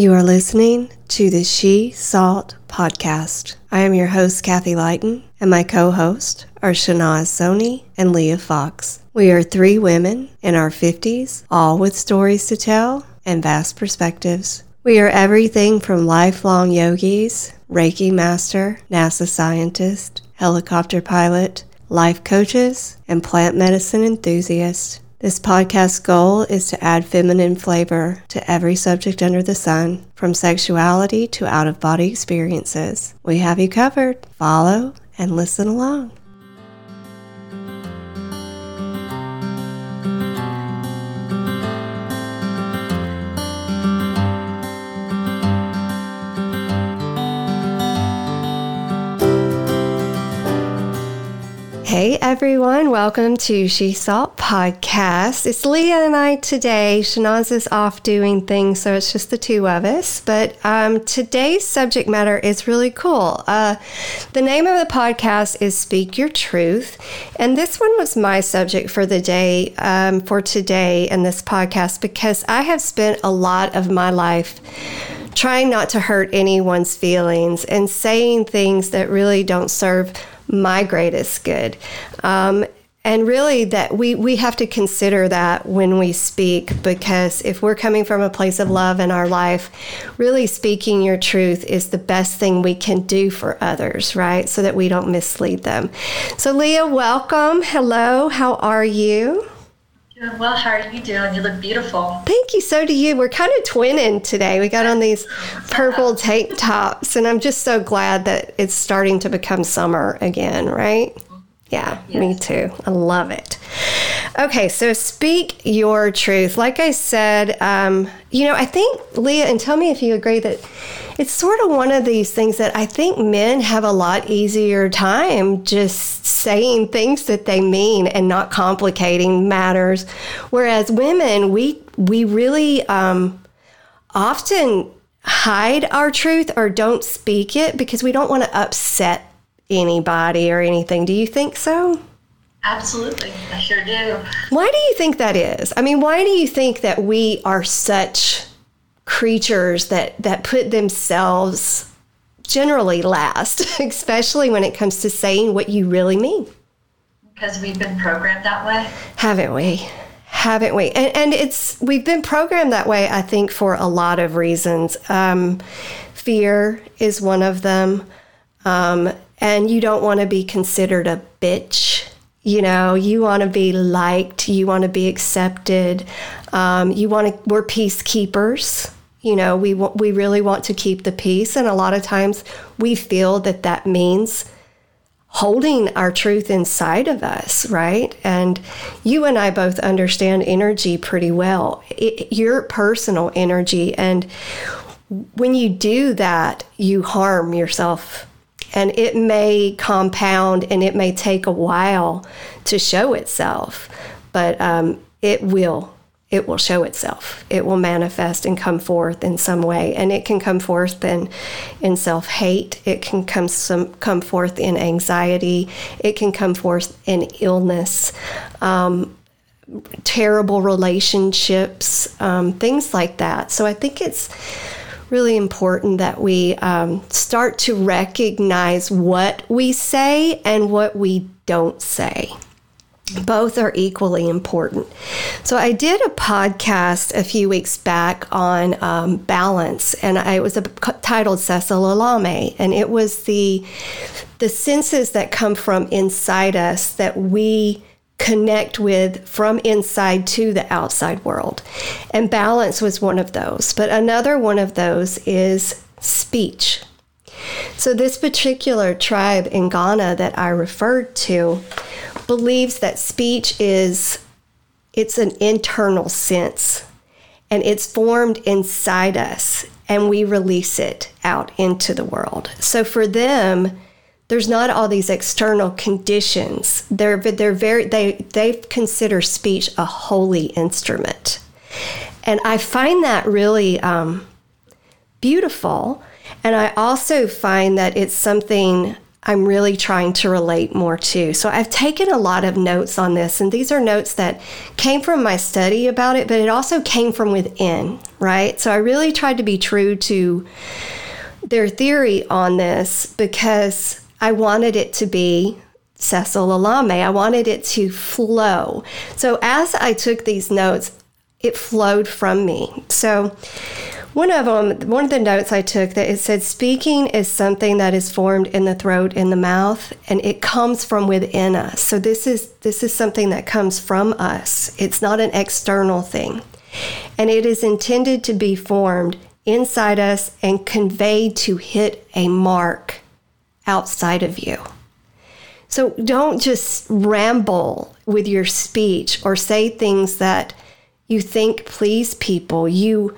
You are listening to the She Salt podcast. I am your host, Kathy Lighton, and my co host are Shanaz Soni and Leah Fox. We are three women in our 50s, all with stories to tell and vast perspectives. We are everything from lifelong yogis, Reiki master, NASA scientist, helicopter pilot, life coaches, and plant medicine enthusiasts. This podcast's goal is to add feminine flavor to every subject under the sun, from sexuality to out of body experiences. We have you covered. Follow and listen along. Hey everyone, welcome to She Salt Podcast. It's Leah and I today. Shanaz is off doing things, so it's just the two of us. But um, today's subject matter is really cool. Uh, the name of the podcast is Speak Your Truth, and this one was my subject for the day, um, for today in this podcast, because I have spent a lot of my life trying not to hurt anyone's feelings and saying things that really don't serve my greatest good. Um, and really that we, we have to consider that when we speak because if we're coming from a place of love in our life really speaking your truth is the best thing we can do for others right? So that we don't mislead them. So leah welcome. Hello. How are you Doing well. How are you doing? You look beautiful. Thank you. So do you. We're kind of twinning today. We got on these purple tank tops, and I'm just so glad that it's starting to become summer again, right? Yeah, yes. me too. I love it. Okay, so speak your truth. Like I said, um, you know, I think, Leah, and tell me if you agree that it's sort of one of these things that I think men have a lot easier time just saying things that they mean and not complicating matters. Whereas women, we, we really um, often hide our truth or don't speak it because we don't want to upset anybody or anything. Do you think so? Absolutely. I sure do. Why do you think that is? I mean, why do you think that we are such creatures that that put themselves generally last, especially when it comes to saying what you really mean? Because we've been programmed that way. Haven't we? Haven't we? And, and it's we've been programmed that way, I think, for a lot of reasons. Um, fear is one of them. Um, and you don't want to be considered a bitch. You know, you want to be liked, you want to be accepted, um, you want to, we're peacekeepers. You know, we, we really want to keep the peace. And a lot of times we feel that that means holding our truth inside of us, right? And you and I both understand energy pretty well, it, your personal energy. And when you do that, you harm yourself and it may compound and it may take a while to show itself, but um, it will. It will show itself. It will manifest and come forth in some way, and it can come forth in in self hate. It can come some come forth in anxiety. It can come forth in illness. Um, terrible relationships, um, things like that. So I think it's really important that we um, start to recognize what we say and what we don't say. Both are equally important. So, I did a podcast a few weeks back on um, balance, and I, it was a, titled Seselelame, and it was the the senses that come from inside us that we connect with from inside to the outside world. And balance was one of those. But another one of those is speech. So, this particular tribe in Ghana that I referred to believes that speech is it's an internal sense and it's formed inside us and we release it out into the world. So for them, there's not all these external conditions. They're they're very they they consider speech a holy instrument, and I find that really um, beautiful. And I also find that it's something I'm really trying to relate more to. So I've taken a lot of notes on this, and these are notes that came from my study about it, but it also came from within, right? So I really tried to be true to their theory on this because I wanted it to be Seselelame. I wanted it to flow. So as I took these notes, it flowed from me. So one of them, one of the notes I took that it said speaking is something that is formed in the throat and the mouth and it comes from within us. So this is this is something that comes from us. It's not an external thing. And it is intended to be formed inside us and conveyed to hit a mark outside of you. So don't just ramble with your speech or say things that you think please people. You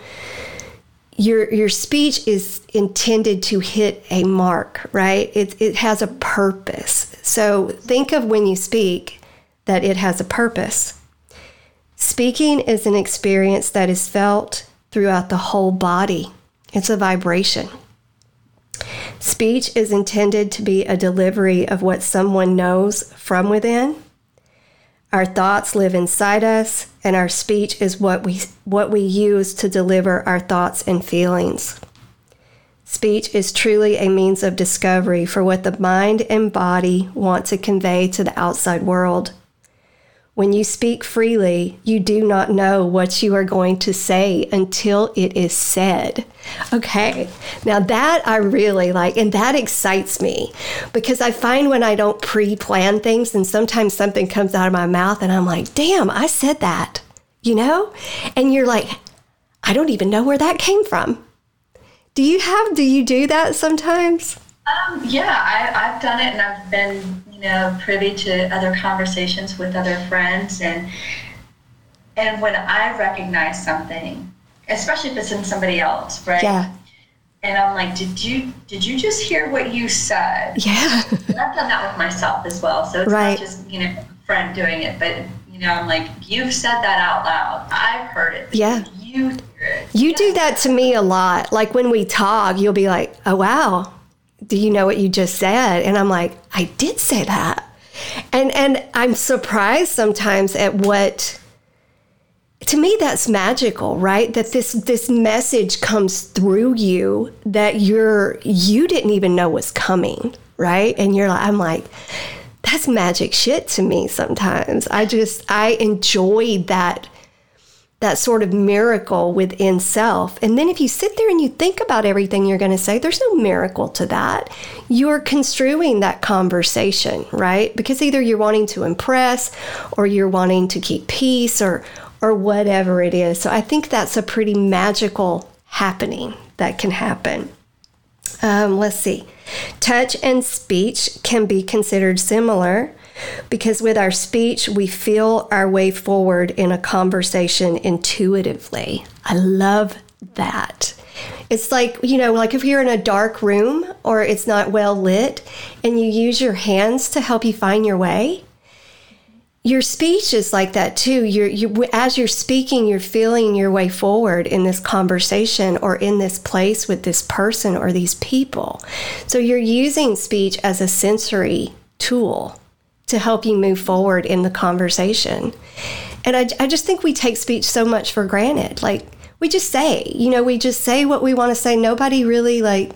your your speech is intended to hit a mark, right? It it has a purpose. So think of when you speak that it has a purpose. Speaking is an experience that is felt throughout the whole body. It's a vibration. Speech is intended to be a delivery of what someone knows from within our thoughts live inside us, and our speech is what we, what we use to deliver our thoughts and feelings. Speech is truly a means of discovery for what the mind and body want to convey to the outside world. When you speak freely, you do not know what you are going to say until it is said. Okay, now that I really like, and that excites me because I find when I don't pre plan things, and sometimes something comes out of my mouth, and I'm like, damn, I said that, you know? And you're like, I don't even know where that came from. Do you have, do you do that sometimes? Um, yeah, I, I've done it and I've been, know, privy to other conversations with other friends and and when I recognize something, especially if it's in somebody else, right? Yeah. And I'm like, did you did you just hear what you said? Yeah. I've done that with myself as well. So it's Right. not just, you know, a friend doing it, but you know, I'm like, you've said that out loud. I've heard it. Yeah. You hear it. You do that to me a lot. Like when we talk, you'll be like, oh, wow, do you know what you just said? And I'm like, I did say that. And, and I'm surprised sometimes at what, to me, that's magical, right? That this, this message comes through you that you're, you didn't even know was coming, right? And you're like, I'm like, that's magic shit to me sometimes. I just, I enjoy that that sort of miracle within self. And then if you sit there and you think about everything you're going to say, there's no miracle to that. You're construing that conversation, right? Because either you're wanting to impress or you're wanting to keep peace or or whatever it is. So I think that's a pretty magical happening that can happen. Um, let's see. Touch and speech can be considered similar because with our speech, we feel our way forward in a conversation intuitively. I love that. It's like, you know, like if you're in a dark room or it's not well lit and you use your hands to help you find your way. Your speech is like that too. You're, you, as you're speaking, you're feeling your way forward in this conversation or in this place with this person or these people. So you're using speech as a sensory tool to help you move forward in the conversation. And I, I just think we take speech so much for granted. Like we just say, you know, we just say what we want to say. Nobody really like,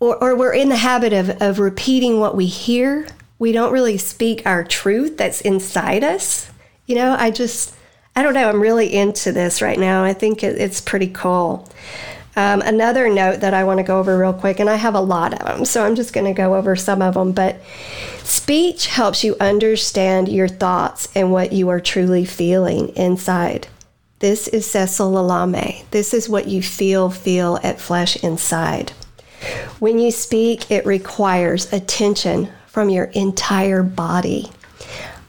or, or we're in the habit of, of repeating what we hear. We don't really speak our truth that's inside us. You know, I just, I don't know. I'm really into this right now. I think it, it's pretty cool. Um, another note that I want to go over real quick, and I have a lot of them, so I'm just going to go over some of them. But speech helps you understand your thoughts and what you are truly feeling inside. This is Seselelame. This is what you feel, feel at flesh inside. When you speak, it requires attention from your entire body.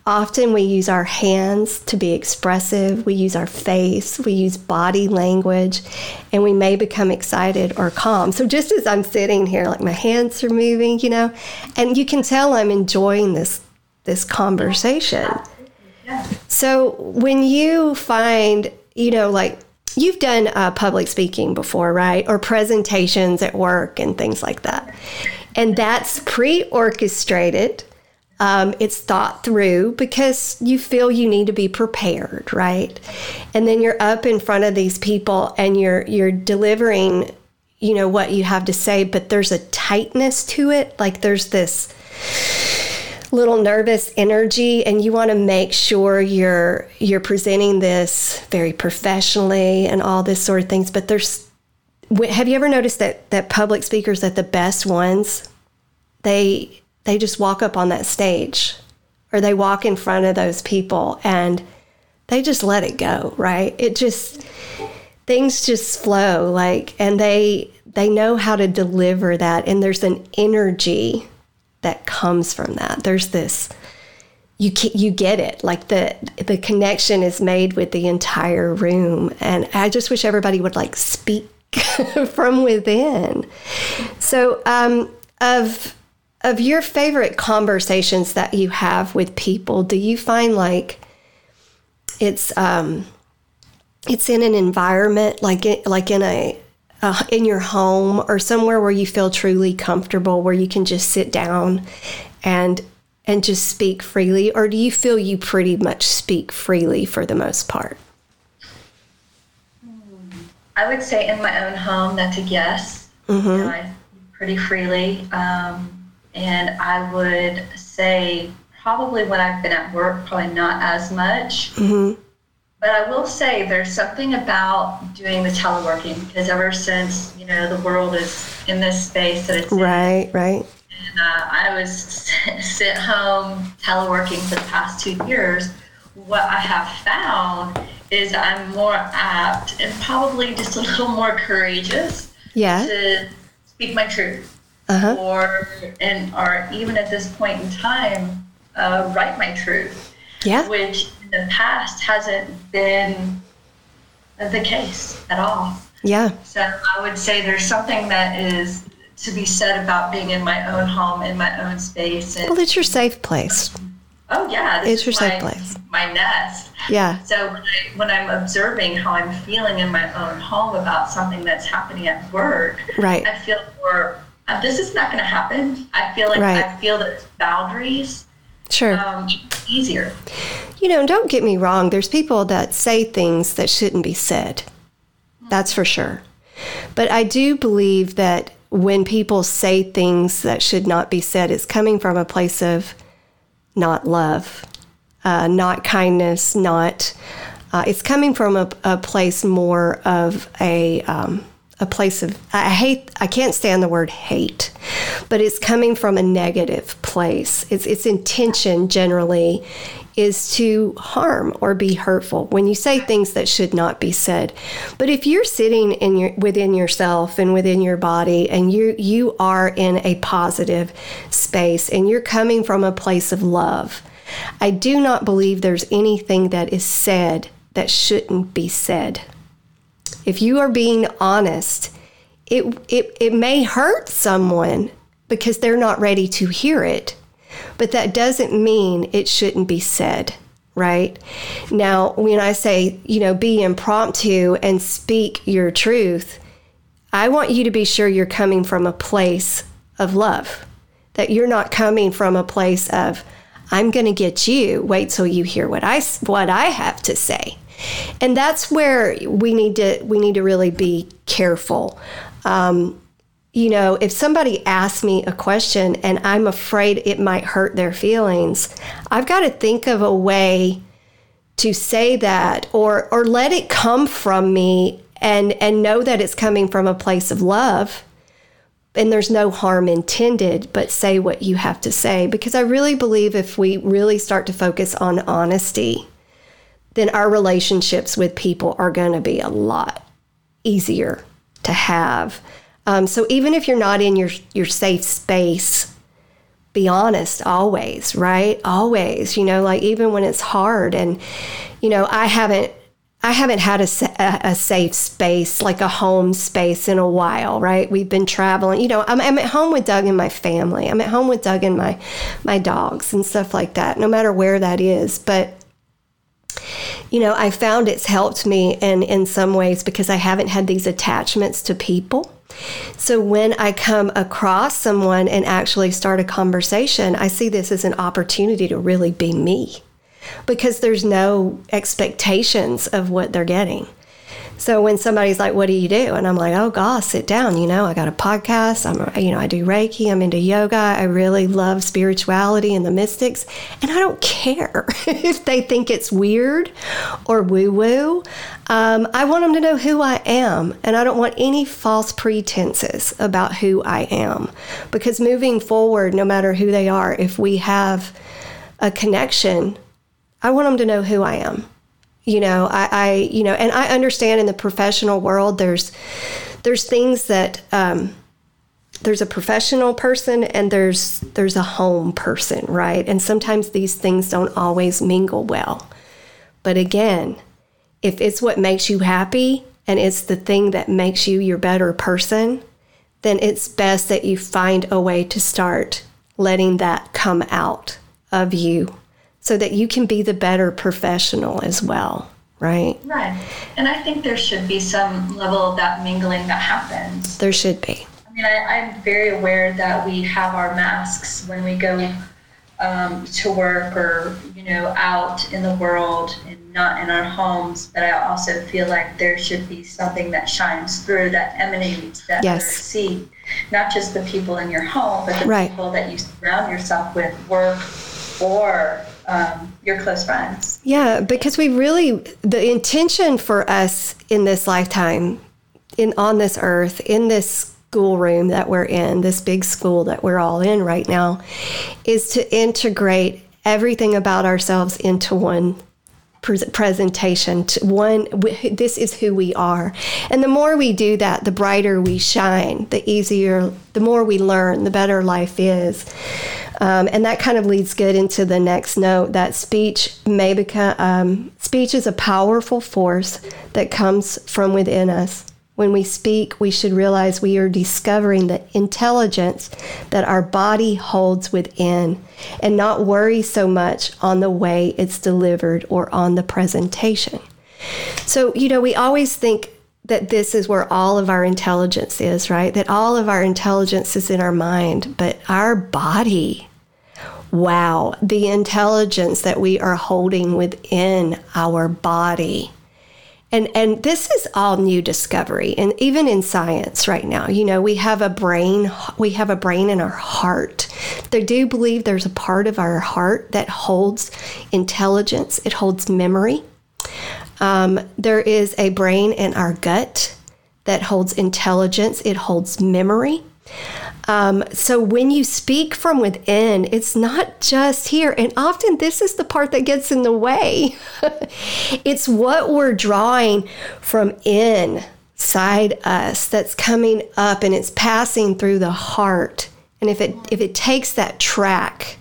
Often we use our hands to be expressive, we use our face, we use body language, and we may become excited or calm. So, just as I'm sitting here, like my hands are moving, you know, and you can tell I'm enjoying this this conversation. So, when you find, you know, like you've done uh, public speaking before, right? Or presentations at work and things like that. And that's pre orchestrated. Um, it's thought through because you feel you need to be prepared, right? And then you're up in front of these people and you're you're delivering, you know, what you have to say, but there's a tightness to it. Like there's this little nervous energy and you want to make sure you're you're presenting this very professionally and all this sort of things but there's have you ever noticed that that public speakers that the best ones they they just walk up on that stage or they walk in front of those people and they just let it go right it just things just flow like and they they know how to deliver that and there's an energy that comes from that. There's this you you get it like the the connection is made with the entire room and I just wish everybody would like speak from within. So um, of of your favorite conversations that you have with people, do you find like it's um, it's in an environment like it, like in a uh, in your home or somewhere where you feel truly comfortable, where you can just sit down and and just speak freely, or do you feel you pretty much speak freely for the most part? I would say in my own home, that's a yes. Mm-hmm. You know, I pretty freely, um, and I would say probably when I've been at work, probably not as much. Mm-hmm. But I will say there's something about doing the teleworking because ever since you know the world is in this space that it's right, in, right. And uh, I was sit home teleworking for the past two years. What I have found is I'm more apt and probably just a little more courageous yeah. to speak my truth, uh-huh. or and or even at this point in time, uh, write my truth. Yeah. Which in the past hasn't been the case at all. Yeah. So I would say there's something that is to be said about being in my own home, in my own space. And, well, it's your safe place. Oh yeah, it's your my, safe place. My nest. Yeah. So when, I, when I'm observing how I'm feeling in my own home about something that's happening at work, right. I feel more. Uh, this is not going to happen. I feel like right. I feel that boundaries. Sure. Um, easier. You know, don't get me wrong, there's people that say things that shouldn't be said. That's for sure. But I do believe that when people say things that should not be said, it's coming from a place of not love, uh, not kindness, not. Uh, it's coming from a, a, place more of a um, a place of I hate I can't stand the word hate, but it's coming from a negative place. Its its intention generally is to harm or be hurtful when you say things that should not be said. But if you're sitting in your within yourself and within your body and you you are in a positive space and you're coming from a place of love, I do not believe there's anything that is said that shouldn't be said. If you are being honest, it, it, it may hurt someone because they're not ready to hear it, but that doesn't mean it shouldn't be said, right? Now, when I say, you know, be impromptu and speak your truth, I want you to be sure you're coming from a place of love, that you're not coming from a place of, I'm going to get you, wait till you hear what I, what I have to say. And that's where we need to we need to really be careful. Um, you know, if somebody asks me a question and I'm afraid it might hurt their feelings, I've got to think of a way to say that or or let it come from me and and know that it's coming from a place of love and there's no harm intended, but say what you have to say. Because I really believe if we really start to focus on honesty, then our relationships with people are going to be a lot easier to have. Um, so even if you're not in your your safe space, be honest always, right? Always, you know, like even when it's hard, and you know, I haven't I haven't had a, a, safe space, like a home space in a while, right? We've been traveling. You know, I'm, I'm, at home with Doug and my family. I'm at home with Doug and my, my dogs and stuff like that, no matter where that is. But you know, I found it's helped me in, in some ways because I haven't had these attachments to people. So when I come across someone and actually start a conversation, I see this as an opportunity to really be me because there's no expectations of what they're getting. So when somebody's like, "What do you do?" and I'm like, "Oh gosh, sit down. You know, I got a podcast. I'm, you know, I do Reiki. I'm into yoga. I really love spirituality and the mystics, and I don't care if they think it's weird or woo woo. Um, I want them to know who I am, and I don't want any false pretenses about who I am, because moving forward, no matter who they are, if we have a connection, I want them to know who I am you know I, I you know and i understand in the professional world there's there's things that um, there's a professional person and there's there's a home person right? And sometimes these things don't always mingle well. But again if it's what makes you happy and it's the thing that makes you your better person then it's best that you find a way to start letting that come out of you so that you can be the better professional as well, right? Right. And I think there should be some level of that mingling that happens. There should be. I mean, I, am very aware that we have our masks when we go um, to work or, you know, out in the world and not in our homes. But I also feel like there should be something that shines through, that emanates, that yes. see not just the people in your home, but the right. people that you surround yourself with, work or um, your close friends. Yeah, because we really the intention for us in this lifetime, in on this earth, in this schoolroom that we're in, this big school that we're all in right now, is to integrate everything about ourselves into one presentation to one this is who we are and the more we do that the brighter we shine the easier the more we learn the better life is um, and that kind of leads good into the next note that speech may become, um, speech is a powerful force that comes from within us. When we speak, we should realize we are discovering the intelligence that our body holds within and not worry so much on the way it's delivered or on the presentation. So, you know, we always think that this is where all of our intelligence is, right? That all of our intelligence is in our mind, but our body wow, the intelligence that we are holding within our body. And, and this is all new discovery and even in science right now. You know we have a brain we have a brain in our heart. They do believe there's a part of our heart that holds intelligence it holds memory. Um, there is a brain in our gut that holds intelligence it holds memory um, so when you speak from within, it's not just here. And often this is the part that gets in the way. it's what we're drawing from inside us that's coming up and it's passing through the heart. And if it if it takes that track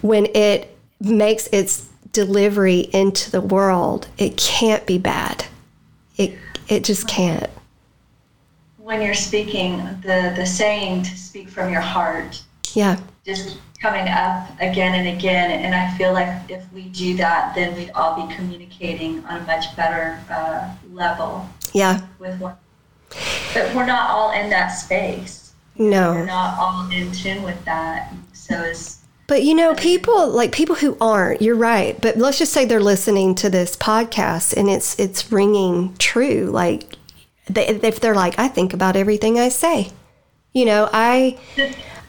when it makes its delivery into the world, it can't be bad. It it just can't when you're speaking, the the saying to speak from your heart. Yeah. Just coming up again and again, and I feel like if we do that, then we'd all be communicating on a much better uh, level. Yeah. With one, but we're not all in that space. No. We're not all in tune with that. So it's but you know, people like people who aren't, you're right. But let's just say they're listening to this podcast and it's it's ringing true. Like they, if they're like, I think about everything I say. You know, I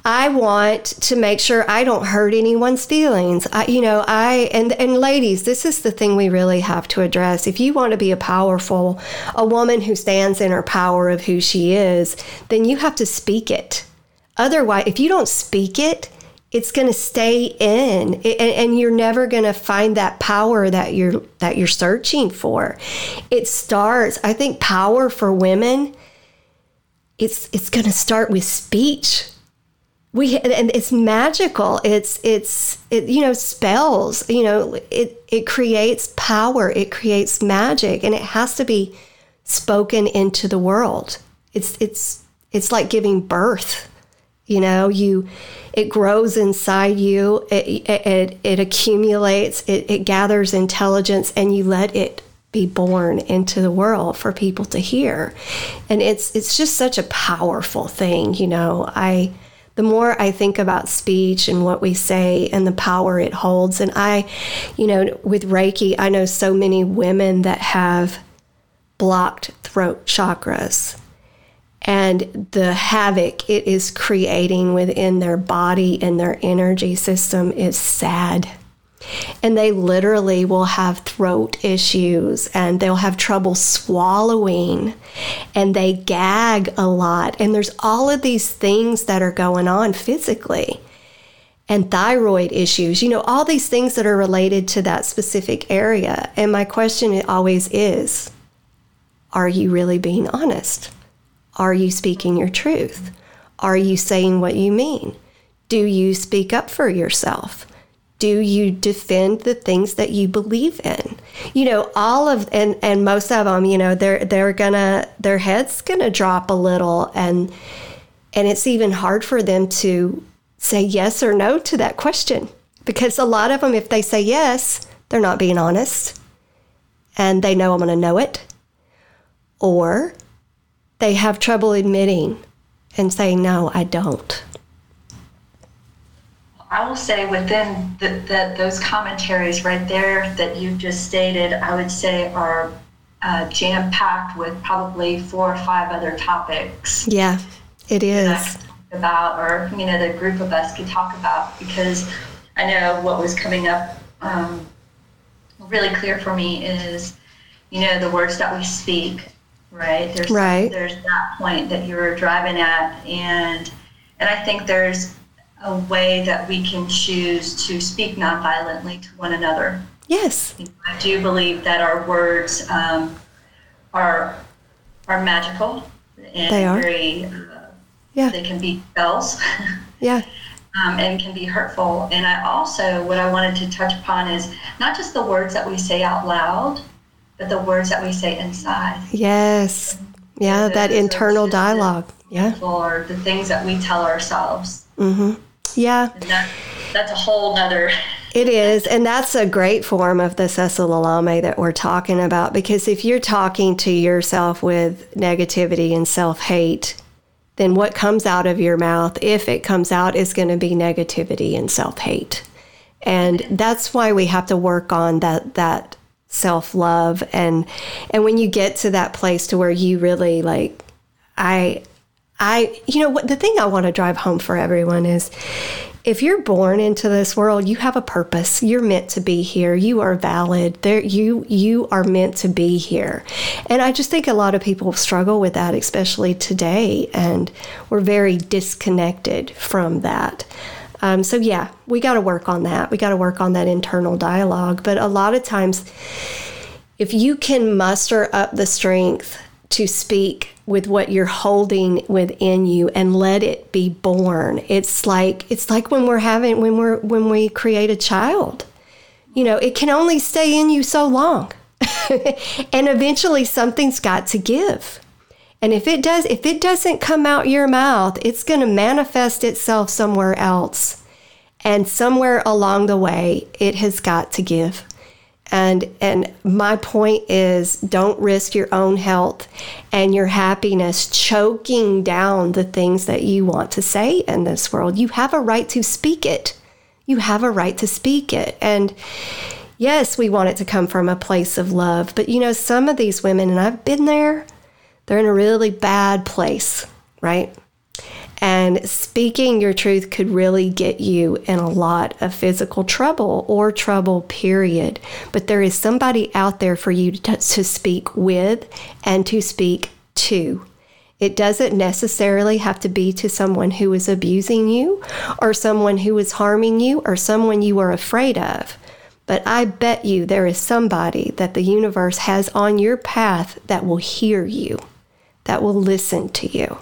I want to make sure I don't hurt anyone's feelings. I, you know, I and and ladies, this is the thing we really have to address. If you want to be a powerful, a woman who stands in her power of who she is, then you have to speak it. Otherwise, if you don't speak it, it's going to stay in. And, and you're never going to find that power that you're that you're searching for. It starts i think power for women it's it's going to start with speech. We and it's magical. It's it's it you know spells you know it it creates power it creates magic and it has to be spoken into the world. It's it's it's like giving birth you know you it grows inside you it, it, it accumulates it, it gathers intelligence and you let it be born into the world for people to hear. And it's it's just such a powerful thing, you know. I the more I think about speech and what we say and the power it holds and I, you know, with Reiki, I know so many women that have blocked throat chakras and the havoc it is creating within their body and their energy system is sad and they literally will have throat issues and they'll have trouble swallowing and they gag a lot. And there's all of these things that are going on physically and thyroid issues, you know, all these things that are related to that specific area. And my question always is Are you really being honest? Are you speaking your truth? Are you saying what you mean? Do you speak up for yourself? do you defend the things that you believe in you know all of and and most of them you know they're they're gonna their heads gonna drop a little and and it's even hard for them to say yes or no to that question because a lot of them if they say yes they're not being honest and they know i'm gonna know it or they have trouble admitting and saying no i don't I will say within the, the, those commentaries right there that you just stated, I would say are uh, jam packed with probably four or five other topics. Yeah, it is. About, or you know, the group of us could talk about because I know what was coming up um, really clear for me is, you know, the words that we speak, right? There's right. there's that point that you were driving at, and and I think there's a way that we can choose to speak nonviolently to one another. Yes. I do believe that our words um, are are magical and they are. very uh, yeah. They can be spells. yeah. Um, and can be hurtful. And I also, what I wanted to touch upon is not just the words that we say out loud, but the words that we say inside. Yes. Yeah, the, that internal dialogue. Yeah. Or the things that we tell ourselves. Mm-hmm. Yeah. That, that's a whole nother. It is. And that's a great form of the Seselelame that we're talking about because if you're talking to yourself with negativity and self hate, then what comes out of your mouth, if it comes out, is going to be negativity and self hate. And that's why we have to work on that, that self love. And, and when you get to that place to where you really like, I, I, you know, what the thing I want to drive home for everyone is if you're born into this world, you have a purpose. You're meant to be here. You are valid. There you you are meant to be here. And I just think a lot of people struggle with that, especially today, and we're very disconnected from that. Um, so yeah, we got to work on that. We got to work on that internal dialogue. But a lot of times, if you can muster up the strength to speak with what you're holding within you and let it be born. It's like it's like when we're having when we're when we create a child. You know, it can only stay in you so long. and eventually something's got to give. And if it does if it doesn't come out your mouth, it's going to manifest itself somewhere else. And somewhere along the way, it has got to give. And and my point is don't risk your own health and your happiness choking down the things that you want to say in this world. You have a right to speak it. You have a right to speak it. And yes, we want it to come from a place of love, but you know some of these women and I've been there, they're in a really bad place, right? And speaking your truth could really get you in a lot of physical trouble or trouble, period. But there is somebody out there for you to, to speak with and to speak to. It doesn't necessarily have to be to someone who is abusing you or someone who is harming you or someone you are afraid of. But I bet you there is somebody that the universe has on your path that will hear you, that will listen to you.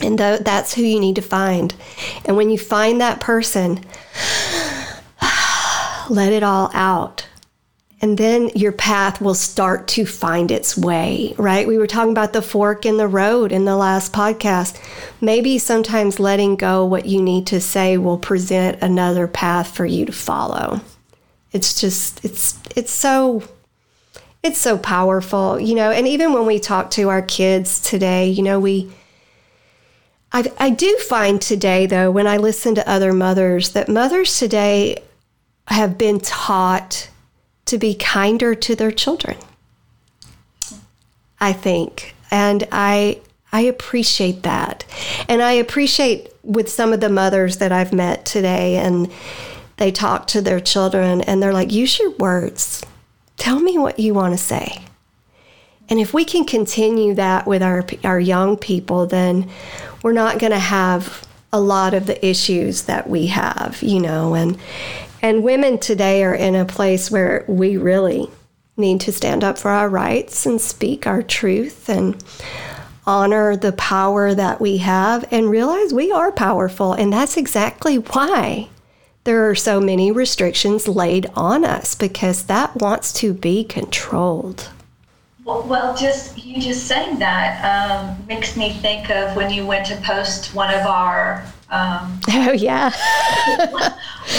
And th- that's who you need to find. And when you find that person, let it all out. And then your path will start to find its way, right? We were talking about the fork in the road in the last podcast. Maybe sometimes letting go what you need to say will present another path for you to follow. It's just, it's, it's so, it's so powerful, you know. And even when we talk to our kids today, you know, we, I, I do find today, though, when I listen to other mothers, that mothers today have been taught to be kinder to their children. I think. And I I appreciate that. And I appreciate with some of the mothers that I've met today and they talk to their children and they're like, use your words. Tell me what you want to say. And if we can continue that with our, our young people, then we're not going to have a lot of the issues that we have, you know. And, and women today are in a place where we really need to stand up for our rights and speak our truth and honor the power that we have and realize we are powerful. And that's exactly why there are so many restrictions laid on us because that wants to be controlled. Well, well just you just saying that um, makes me think of when you went to post one of our. Um, oh yeah.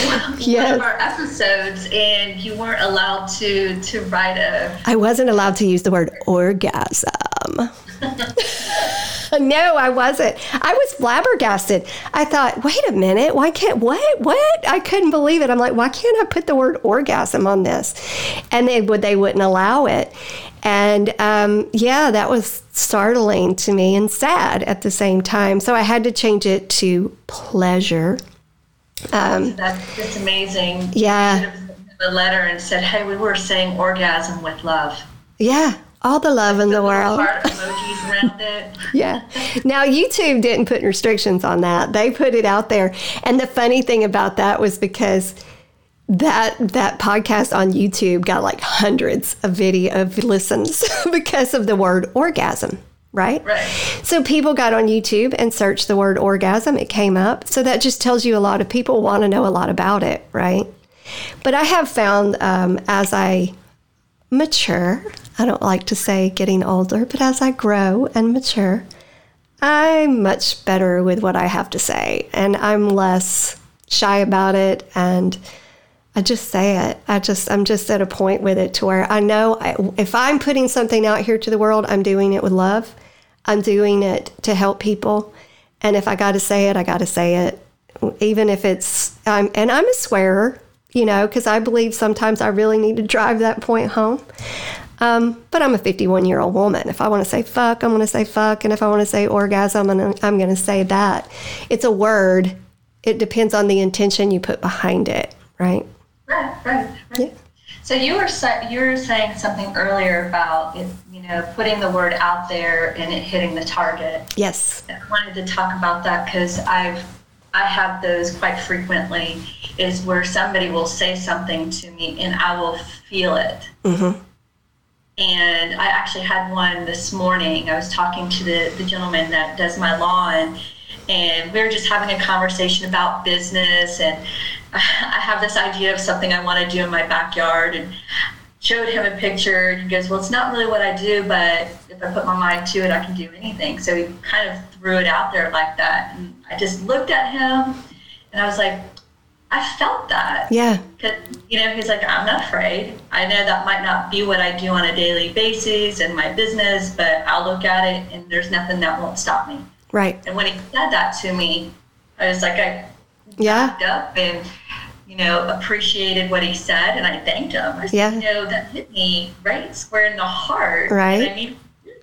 one, yes. of our episodes, and you weren't allowed to to write a. I wasn't allowed to use the word orgasm. no, I wasn't. I was flabbergasted. I thought, wait a minute, why can't what? What? I couldn't believe it. I'm like, why can't I put the word orgasm on this? And they would they wouldn't allow it. And um, yeah, that was startling to me and sad at the same time. So I had to change it to pleasure. Um, That's just amazing. Yeah. A letter and said, "Hey, we were saying orgasm with love." Yeah, all the love in the world. emojis yeah. Now YouTube didn't put restrictions on that. They put it out there. And the funny thing about that was because that that podcast on YouTube got like hundreds of video of listens because of the word orgasm. Right? Right. So people got on YouTube and searched the word orgasm. It came up. So that just tells you a lot of people want to know a lot about it, right? But I have found um, as I mature, I don't like to say getting older, but as I grow and mature, I'm much better with what I have to say and I'm less shy about it and I just say it. I just I'm just at a point with it to where I know I, if I'm putting something out here to the world, I'm doing it with love. I'm doing it to help people, and if I got to say it, I got to say it, even if it's I'm and I'm a swearer, you know, because I believe sometimes I really need to drive that point home. Um, but I'm a 51 year old woman. If I want to say fuck, I'm going to say fuck. And if I want to say orgasm, I'm going to say that. It's a word. It depends on the intention you put behind it, right? Right, right, right. Yeah. So you were you were saying something earlier about you know putting the word out there and it hitting the target. Yes. I wanted to talk about that because I've I have those quite frequently. Is where somebody will say something to me and I will feel it. Mm-hmm and I actually had one this morning. I was talking to the, the gentleman that does my lawn, and we were just having a conversation about business. And I have this idea of something I want to do in my backyard, and showed him a picture. And he goes, "Well, it's not really what I do, but if I put my mind to it, I can do anything." So he kind of threw it out there like that, and I just looked at him, and I was like, I felt that. Yeah. Cause, you know, he's like, I'm not afraid. I know that might not be what I do on a daily basis in my business, but I'll look at it and there's nothing that won't stop me. Right. And when he said that to me, I was like, I yeah. up and, you know, appreciated what he said and I thanked him. I said, yeah. you know, that hit me right square in the heart. Right. I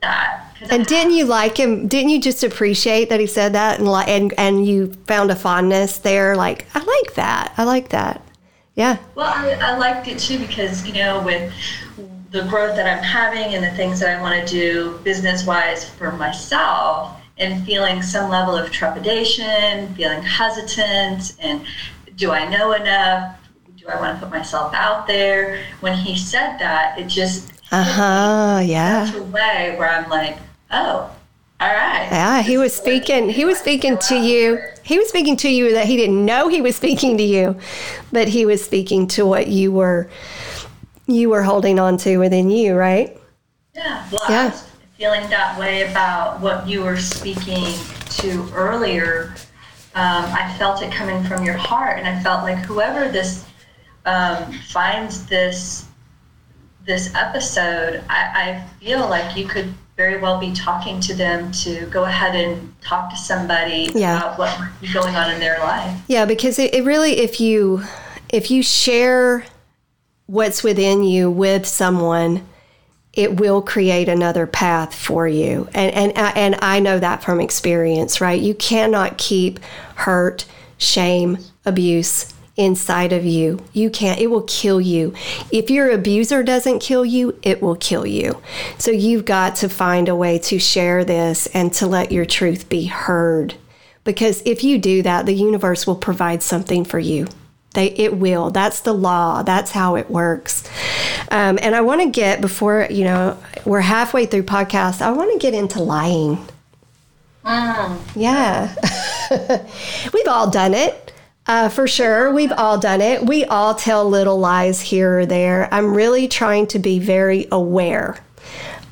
that. And didn't you like him? Didn't you just appreciate that he said that and like and and you found a fondness there? Like I like that. I like that. Yeah. Well, I, I liked it too because you know with the growth that I'm having and the things that I want to do business wise for myself and feeling some level of trepidation, feeling hesitant, and do I know enough? Do I want to put myself out there? When he said that, it just uh huh. Yeah. Way where I'm like, oh, all right. Yeah, he was speaking. He was speaking to you. He was speaking to you that he didn't know he was speaking to you, but he was speaking to what you were you were holding on to within you, right? Yeah. Well, yeah. feeling that way about what you were speaking to earlier. Um, I felt it coming from your heart, and I felt like whoever this um, finds this this episode, I, I feel like you could very well be talking to them to go ahead and talk to somebody yeah. about what might be going on in their life. Yeah, because it, it really, if you if you share what's within you with someone, it will create another path for you. And and uh, and I know that from experience, right? You cannot keep hurt, shame, abuse inside of you. You can't, it will kill you. If your abuser doesn't kill you, it will kill you. So you've got to find a way to share this and to let your truth be heard. Because if you do that, the universe will provide something for you. They, it will. That's the law. That's how it works. Um, and I want to get before you know we're halfway through podcast. I want to get into lying. Mm. Yeah, we've all done it. Uh, for sure. We've all done it. We all tell little lies here or there. I'm really trying to be very aware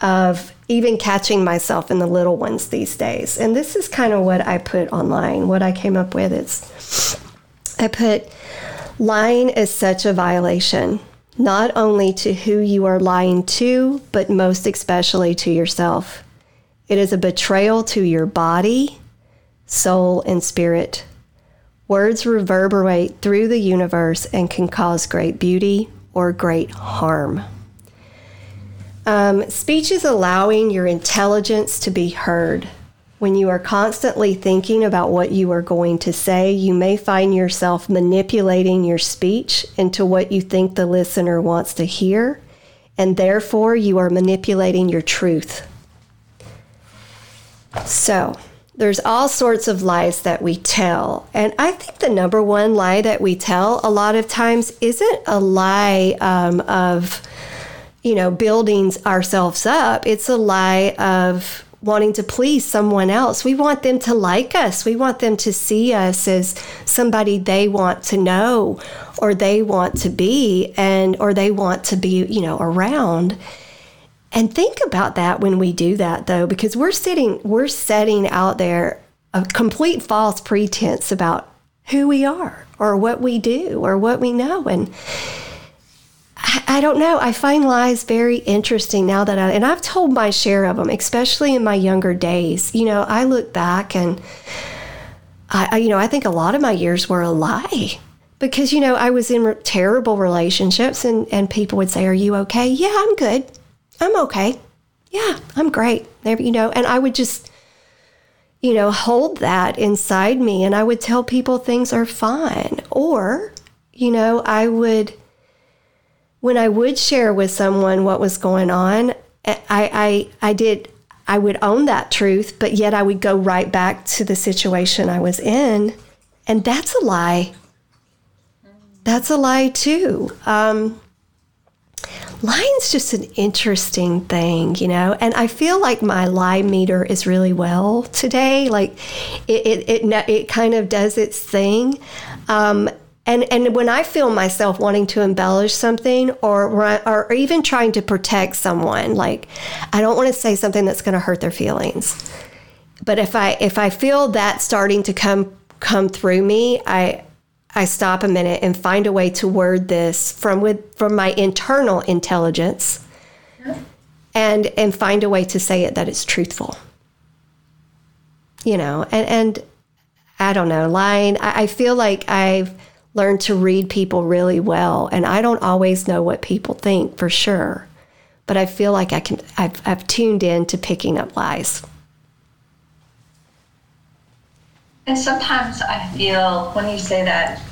of even catching myself in the little ones these days. And this is kind of what I put online. What I came up with is I put lying is such a violation, not only to who you are lying to, but most especially to yourself. It is a betrayal to your body, soul, and spirit. Words reverberate through the universe and can cause great beauty or great harm. Um, speech is allowing your intelligence to be heard. When you are constantly thinking about what you are going to say, you may find yourself manipulating your speech into what you think the listener wants to hear, and therefore you are manipulating your truth. So, there's all sorts of lies that we tell. And I think the number one lie that we tell a lot of times isn't a lie um, of, you know, building ourselves up. It's a lie of wanting to please someone else. We want them to like us. We want them to see us as somebody they want to know or they want to be and or they want to be, you know, around. And think about that when we do that though, because we're sitting, we're setting out there a complete false pretense about who we are or what we do or what we know. And I, I don't know. I find lies very interesting now that I, and I've told my share of them, especially in my younger days. You know, I look back and I, you know, I think a lot of my years were a lie because, you know, I was in re- terrible relationships and, and people would say, Are you okay? Yeah, I'm good. I'm okay. Yeah, I'm great. There, you know, and I would just, you know, hold that inside me and I would tell people things are fine. Or, you know, I would, when I would share with someone what was going on, I, I, I did, I would own that truth, but yet I would go right back to the situation I was in. And that's a lie. That's a lie too. Um, lying's just an interesting thing, you know. And I feel like my lie meter is really well today. Like it, it, it, it kind of does its thing. Um, and, and when I feel myself wanting to embellish something or, or even trying to protect someone, like I don't want to say something that's going to hurt their feelings. But if I if I feel that starting to come come through me, I I stop a minute and find a way to word this from with from my internal intelligence and and find a way to say it that it's truthful. You know, and and I don't know, lying. I, I feel like I've learned to read people really well, and I don't always know what people think for sure, but I feel like I can. I've I've tuned in to picking up lies. And sometimes I feel when you say that,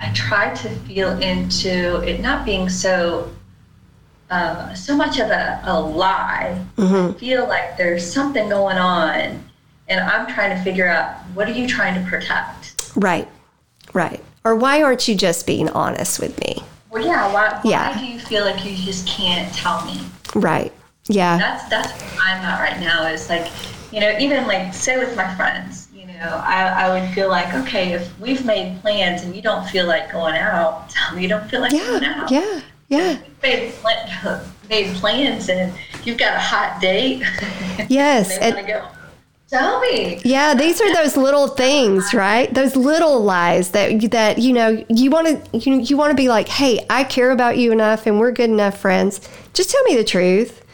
I try to feel into it not being so uh, so much of a, a lie. Mm-hmm. I feel like there's something going on, and I'm trying to figure out what are you trying to protect? Right, right. Or why aren't you just being honest with me? Well, yeah. Why, why yeah. do you feel like you just can't tell me? Right. Yeah. That's that's where I'm at right now. Is like, you know, even like say with my friends, I, I would feel like, okay, if we've made plans and you don't feel like going out, tell me you don't feel like yeah, going out. Yeah, yeah. Made, made plans and you've got a hot date. Yes. and, go. Tell me. Yeah, these are those little things, right? Those little lies that that you know you want to you, you want to be like, "Hey, I care about you enough and we're good enough friends. Just tell me the truth."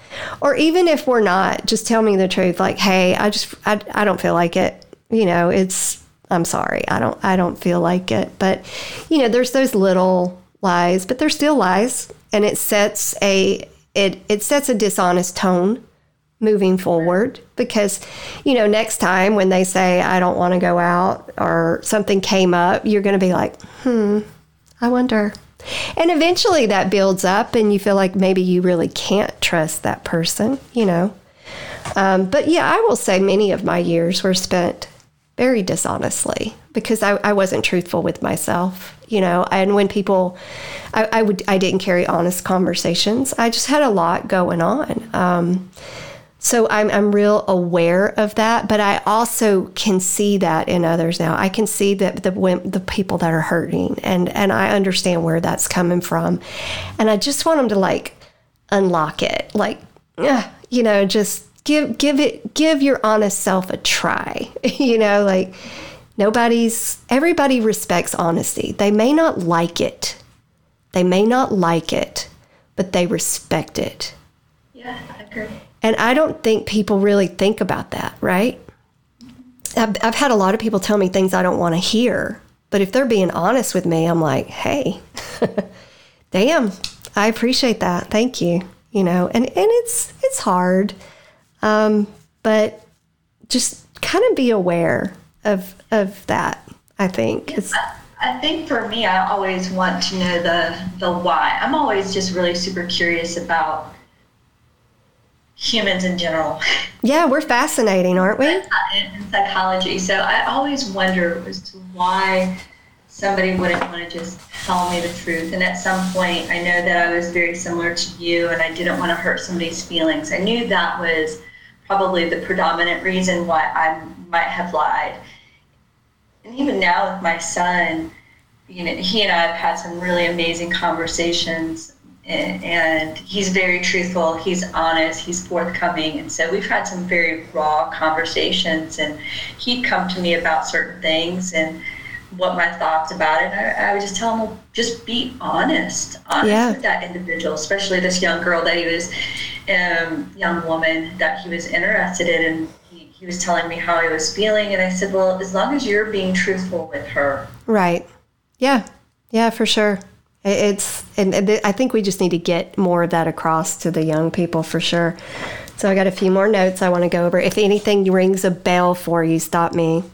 Or even if we're not, just tell me the truth like, "Hey, I just I, I don't feel like it." You know, it's I'm sorry. I don't I don't feel like it. But you know, there's those little lies, but they're still lies and it sets a it it sets a dishonest tone moving forward because you know next time when they say i don't want to go out or something came up you're going to be like hmm i wonder and eventually that builds up and you feel like maybe you really can't trust that person you know um, but yeah i will say many of my years were spent very dishonestly because I, I wasn't truthful with myself you know? And when people I, I would i didn't carry honest conversations. I just had a lot going on. Um, so I'm, I'm real aware of that, but I also can see that in others now. I can see that the the people that are hurting, and and I understand where that's coming from, and I just want them to like unlock it, like you know, just give give it give your honest self a try. you know, like nobody's everybody respects honesty. They may not like it, they may not like it, but they respect it. Yeah, I agree. And I don't think people really think about that, right? I've, I've had a lot of people tell me things I don't want to hear. But if they're being honest with me, I'm like, hey, damn, I appreciate that. Thank you. You know, and, and it's it's hard. Um, but just kind of be aware of of that, I think. Yeah, I think for me, I always want to know the the why. I'm always just really super curious about humans in general. Yeah, we're fascinating, aren't we? In psychology. So I always wonder as to why somebody wouldn't want to just tell me the truth. And at some point, I know that I was very similar to you and I didn't want to hurt somebody's feelings. I knew that was probably the predominant reason why I might have lied. And even now with my son, you know, he and I have had some really amazing conversations and he's very truthful he's honest he's forthcoming and so we've had some very raw conversations and he'd come to me about certain things and what my thoughts about it I, I would just tell him well, just be honest honest yeah. with that individual especially this young girl that he was um, young woman that he was interested in and he, he was telling me how he was feeling and i said well as long as you're being truthful with her right yeah yeah for sure it's and I think we just need to get more of that across to the young people for sure. So I got a few more notes I want to go over. If anything rings a bell for you, stop me.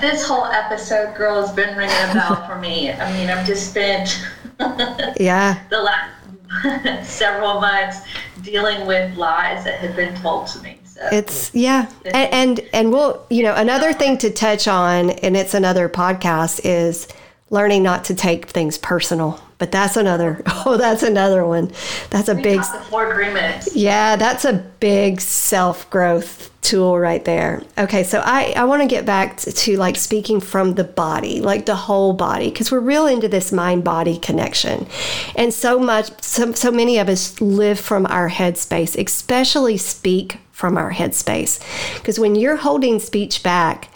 This whole episode, girl, has been ringing a bell for me. I mean, I've just spent yeah the last several months dealing with lies that had been told to me. So it's yeah, and, and and we'll you know another thing to touch on, and it's another podcast is learning not to take things personal but that's another oh that's another one. That's a we big four agreements yeah that's a big self-growth tool right there. Okay so i i want to get back to, to, like speaking from the body like the whole body because we're real into this mind body connection. And so much so, so many of us live from our headspace especially speak from our headspace. Because when you're holding speech back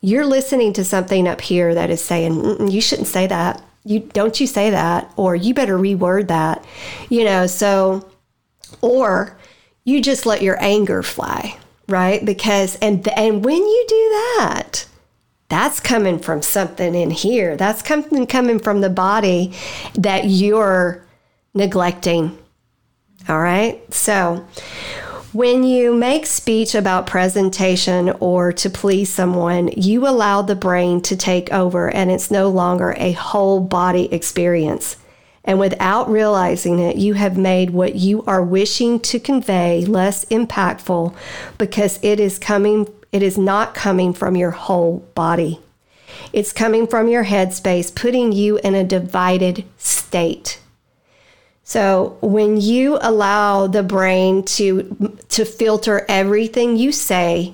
you're listening to something up here that is saying you shouldn't say that you don't you say that or you better reword that you know so or you just let your anger fly right? Because and and when you do that that's coming from something in here. That's coming coming from the body that you're neglecting. All right? So when you make speech about presentation or to please someone, you allow the brain to take over and it's no longer a whole body experience. And without realizing it, you have made what you are wishing to convey less impactful because it is coming it is not coming from your whole body. It's coming from your headspace, putting you in a divided state. So when you allow the brain to to filter everything you say,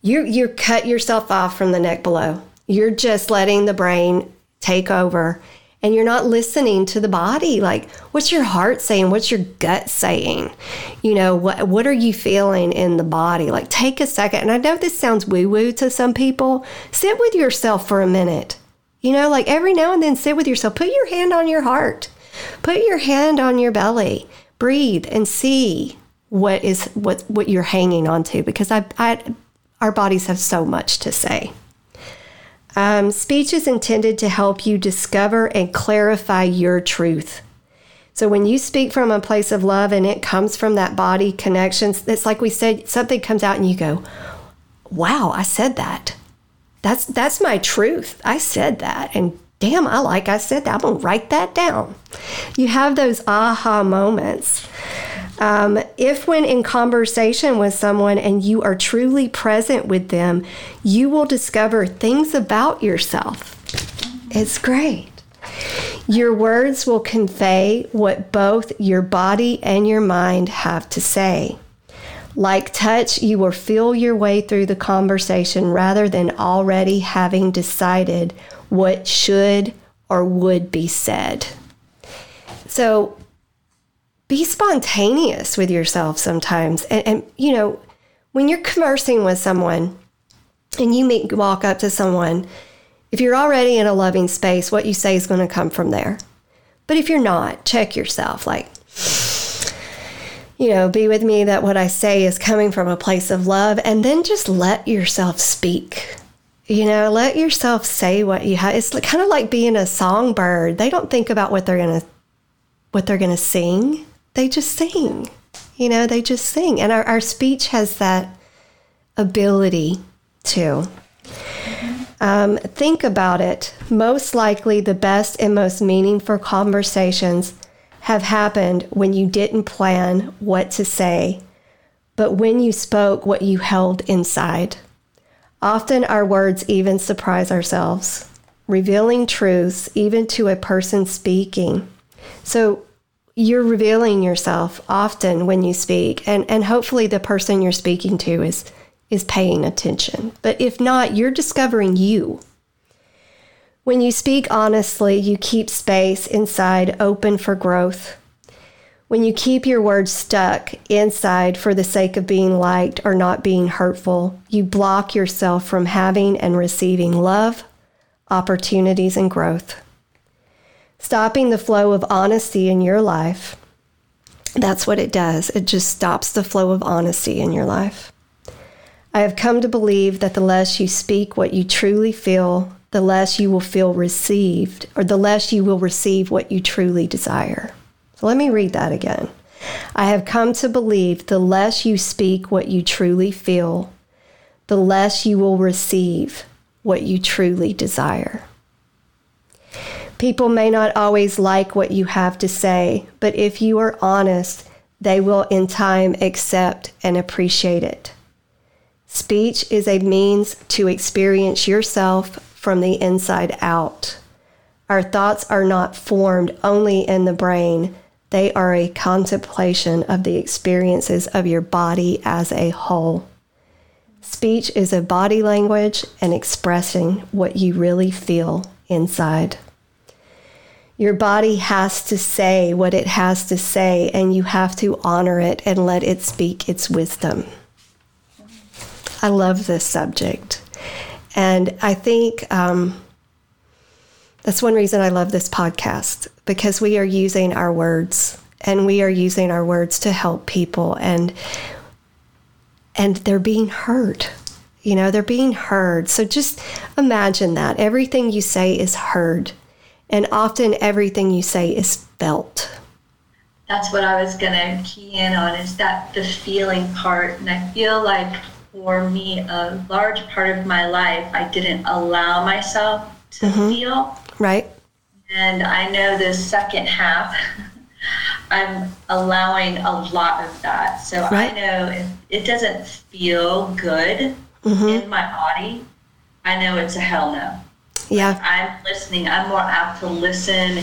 you you cut yourself off from the neck below. You're just letting the brain take over. And you're not listening to the body. Like what's your heart saying? What's your gut saying? You know what what are you feeling in the body? Like take a second. And i know this sounds woo woo to some people. Sit with yourself for a minute. You know like every now and then sit with yourself. Put your hand on your heart put your hand on your belly breathe and see what is what what you're hanging on to because I, I our bodies have so much to say um, speech is intended to help you discover and clarify your truth. So when you speak from a place of love and it comes from that body connections, it's like we said, something comes out and you go, "Wow, I said that. That's that's my truth. I said that." And damn, I like I said that. I'm gonna write that down. You have those aha moments. Um, if, when in conversation with someone and you are truly present with them, you will discover things about yourself. It's great. Your words will convey what both your body and your mind have to say. Like touch, you will feel your way through the conversation rather than already having decided what should or would be said. So, be spontaneous with yourself sometimes. And, and, you know, when you're conversing with someone and you meet, walk up to someone, if you're already in a loving space, what you say is going to come from there. But if you're not, check yourself. Like, you know, be with me that what I say is coming from a place of love, and then just let yourself speak. You know, let yourself say what you have. It's kind of like being a songbird. They don't think about what they're gonna what they're gonna sing they just sing. You know, they just sing. And our, our speech has that ability to. Um, think about it. Most likely, the best and most meaningful conversations have happened when you didn't plan what to say, but when you spoke what you held inside. Often, our words even surprise ourselves, revealing truths even to a person speaking. So, you're revealing yourself often when you speak and and hopefully the person you're speaking to is is paying attention. But if not you're discovering you. When you speak honestly you keep space inside open for growth when you keep your words stuck inside for the sake of being liked or not being hurtful you block yourself from having and receiving love opportunities and growth stopping the flow of honesty in your life. That's what it does. It just stops the flow of honesty in your life. I have come to believe that the less you speak what you truly feel, the less you will feel received, or the less you will receive what you truly desire. Let me read that again. I have come to believe the less you speak what you truly feel, the less you will receive what you truly desire. People may not always like what you have to say, but if you are honest, they will in time accept and appreciate it. Speech is a means to experience yourself from the inside out. Our thoughts are not formed only in the brain, they are a contemplation of the experiences of your body as a whole. Speech is a body language and expressing what you really feel inside. Your body has to say what it has to say, and you have to honor it and let it speak its wisdom. I love this subject. And I think um, that's one reason I love this podcast because we are using our words and we are using our words to help people and and they're being heard. You know, they're being heard. So just imagine that everything you say is heard and often everything you say is felt. That's what I was going to key in on is that the feeling part. And I feel like for me, a large part of my life, I didn't allow myself to mm-hmm. feel. Right. And I know the second half, I'm allowing a lot of that. So right. I know if it doesn't feel good mm-hmm. in my body, I know it's a hell no. Yeah. I'm listening. I'm more apt to listen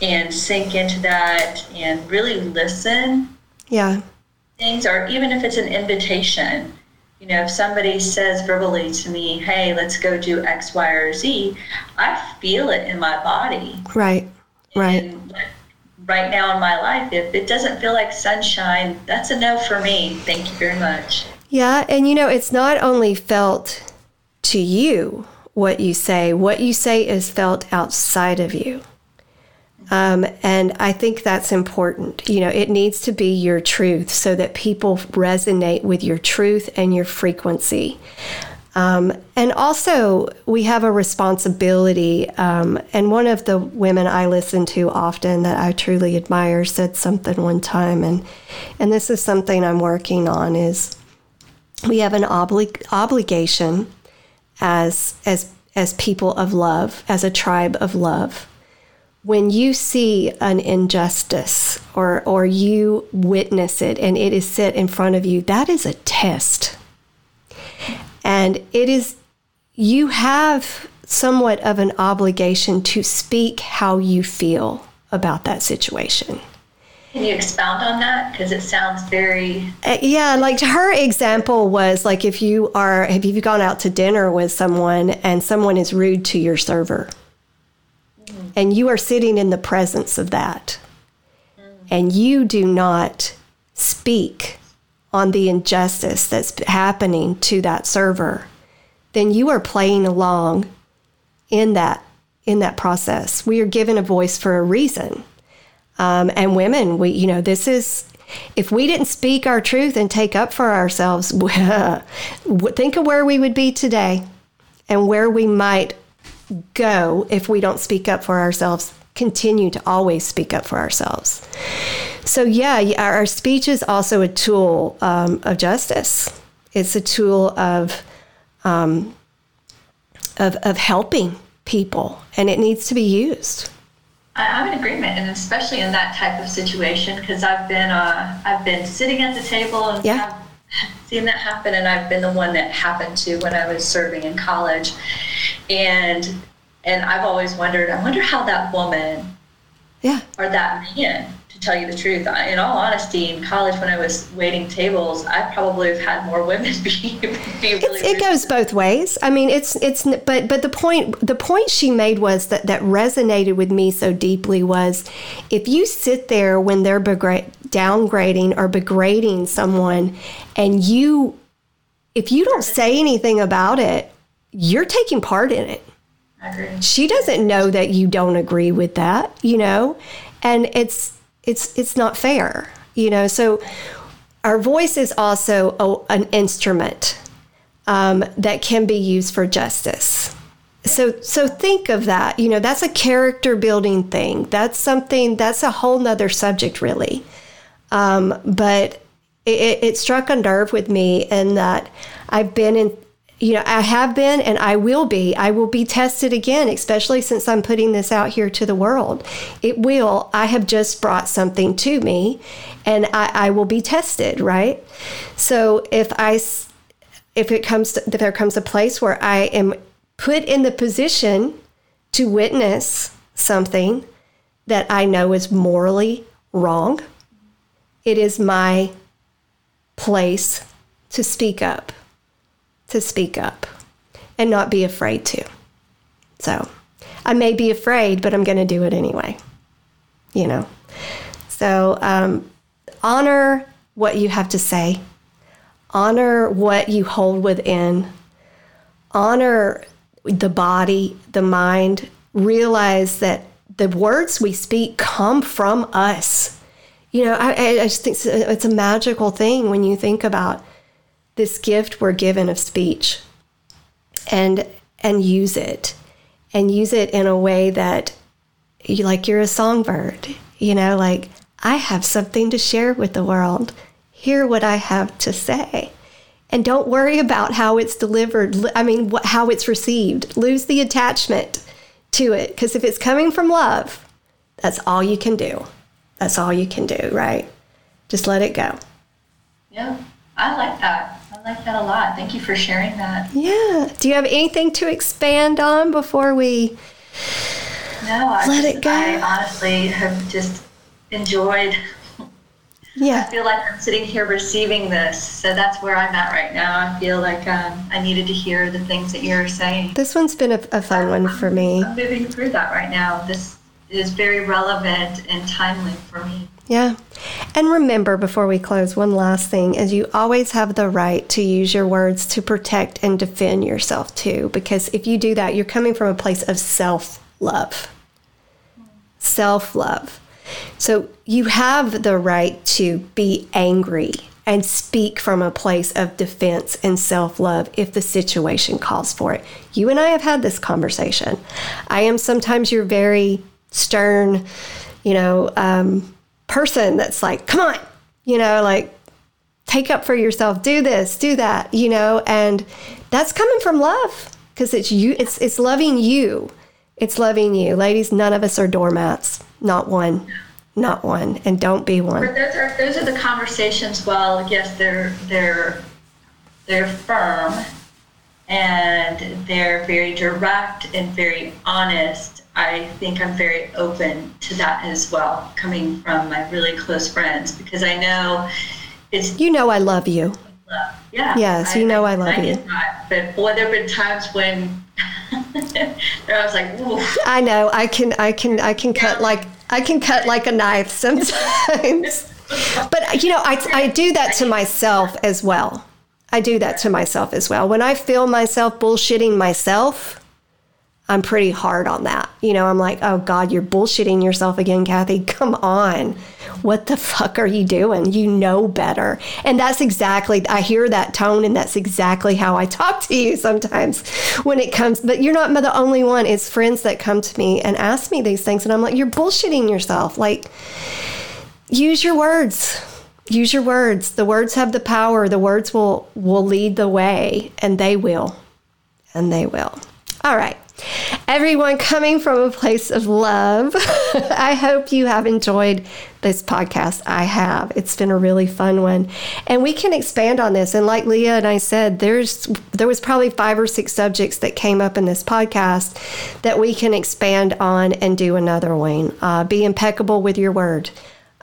and sink into that and really listen. Yeah. Things, or even if it's an invitation, you know, if somebody says verbally to me, hey, let's go do X, Y, or Z, I feel it in my body. Right, right. And right now in my life, if it doesn't feel like sunshine, that's a no for me. Thank you very much. Yeah, and you know, it's not only felt to you what you say, what you say is felt outside of you. Um, and I think that's important. You know, it needs to be your truth so that people resonate with your truth and your frequency. Um, and also, we have a responsibility. Um, and one of the women I listen to often that I truly admire said something one time, and and this is something I'm working on. Is we have an obli- obligation as as as people of love, as a tribe of love, when you see an injustice or or you witness it and it is set in front of you that is a test. And it is you have somewhat of an obligation to speak how you feel about that situation. Can you expound on that? Because it sounds very uh, yeah like her example was like if you are have you've gone out to dinner with someone and someone is rude to your server and you are sitting in the presence of that, and you do not speak on the injustice that's happening to that server, then you are playing along in that in that process. We are given a voice for a reason. Um, and women, we you know this is if we didn't speak our truth and take up for ourselves, think of where we would be today and where we might go if we don't speak up for ourselves, continue to always speak up for ourselves. So, yeah, our speech is also a tool um, of justice. It's a tool of, um, of, of helping people, and it needs to be used. I'm in agreement, and especially in that type of situation, because I've been uh, I've been sitting at the table and yeah. Seen that happen, and I've been the one that happened to when I was serving in college, and and I've always wondered, I wonder how that woman yeah. or that man, to tell you the truth, in all honesty, in college when I was waiting tables, I probably have had more women be, be really it goes both ways. I mean, it's it's but but the point the point she made was that that resonated with me so deeply was if you sit there when they're begra- downgrading or degrading someone and you if you don't say anything about it, you're taking part in it she doesn't know that you don't agree with that, you know, and it's it's it's not fair, you know. So our voice is also a, an instrument um, that can be used for justice. So so think of that. You know, that's a character building thing. That's something. That's a whole nother subject, really. Um, but it, it struck a nerve with me in that I've been in you know, I have been and I will be. I will be tested again, especially since I'm putting this out here to the world. It will. I have just brought something to me and I, I will be tested, right? So if I, if it comes to, if there comes a place where I am put in the position to witness something that I know is morally wrong, it is my place to speak up to speak up and not be afraid to. So I may be afraid, but I'm going to do it anyway. You know? So um, honor what you have to say, honor what you hold within, honor the body, the mind, realize that the words we speak come from us. You know, I, I just think it's a magical thing when you think about this gift we're given of speech and and use it and use it in a way that you like you're a songbird you know like i have something to share with the world. Hear what i have to say. And don't worry about how it's delivered i mean what, how it's received. Lose the attachment to it because if it's coming from love that's all you can do that's all you can do right just let it go yeah i like that I like that a lot. Thank you for sharing that. Yeah. Do you have anything to expand on before we no, I let just, it go? I honestly have just enjoyed Yeah. I feel like I'm sitting here receiving this. So that's where I'm at right now. I feel like um, I needed to hear the things that you're saying. This one's been a, a fun one for me. I'm moving through that right now. This is very relevant and timely for me. Yeah. And remember before we close, one last thing is you always have the right to use your words to protect and defend yourself too. Because if you do that, you're coming from a place of self love. Self love. So you have the right to be angry and speak from a place of defense and self love if the situation calls for it. You and I have had this conversation. I am sometimes your very stern, you know, um, person that's like, come on, you know, like take up for yourself, do this, do that, you know, and that's coming from love because it's you, it's, it's loving you. It's loving you. Ladies, none of us are doormats, not one not one, and don't be one. But those are those are the conversations. Well, yes, they're they're they're firm, and they're very direct and very honest. I think I'm very open to that as well, coming from my really close friends, because I know it's. You know, I love you. Yeah. Yes, you know I, I love I you. Not, but boy, there have been times when I was like, Ooh. I know. I can. I can. I can cut like I can cut like a knife sometimes. but you know, I, I do that to myself as well. I do that to myself as well. When I feel myself bullshitting myself, I'm pretty hard on that. You know, I'm like, oh God, you're bullshitting yourself again, Kathy. Come on. What the fuck are you doing? You know better. And that's exactly, I hear that tone, and that's exactly how I talk to you sometimes when it comes. But you're not the only one. It's friends that come to me and ask me these things. And I'm like, you're bullshitting yourself. Like, use your words. Use your words. The words have the power. The words will will lead the way, and they will. And they will. All right. Everyone coming from a place of love. I hope you have enjoyed this podcast. I have. It's been a really fun one. And we can expand on this. And like Leah and I said, there's there was probably five or six subjects that came up in this podcast that we can expand on and do another one. Uh, be impeccable with your word.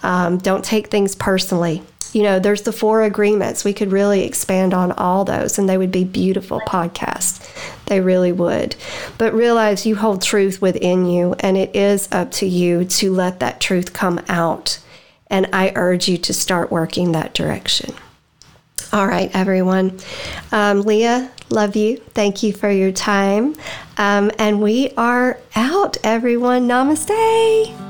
Um, don't take things personally you know, there's the four agreements. We could really expand on all those, and they would be beautiful podcasts. They really would. But realize you hold truth within you, and it is up to you to let that truth come out. And I urge you to start working that direction. All right, everyone. Um, Leah, love you. Thank you for your time. Um, and we are out, everyone. Namaste.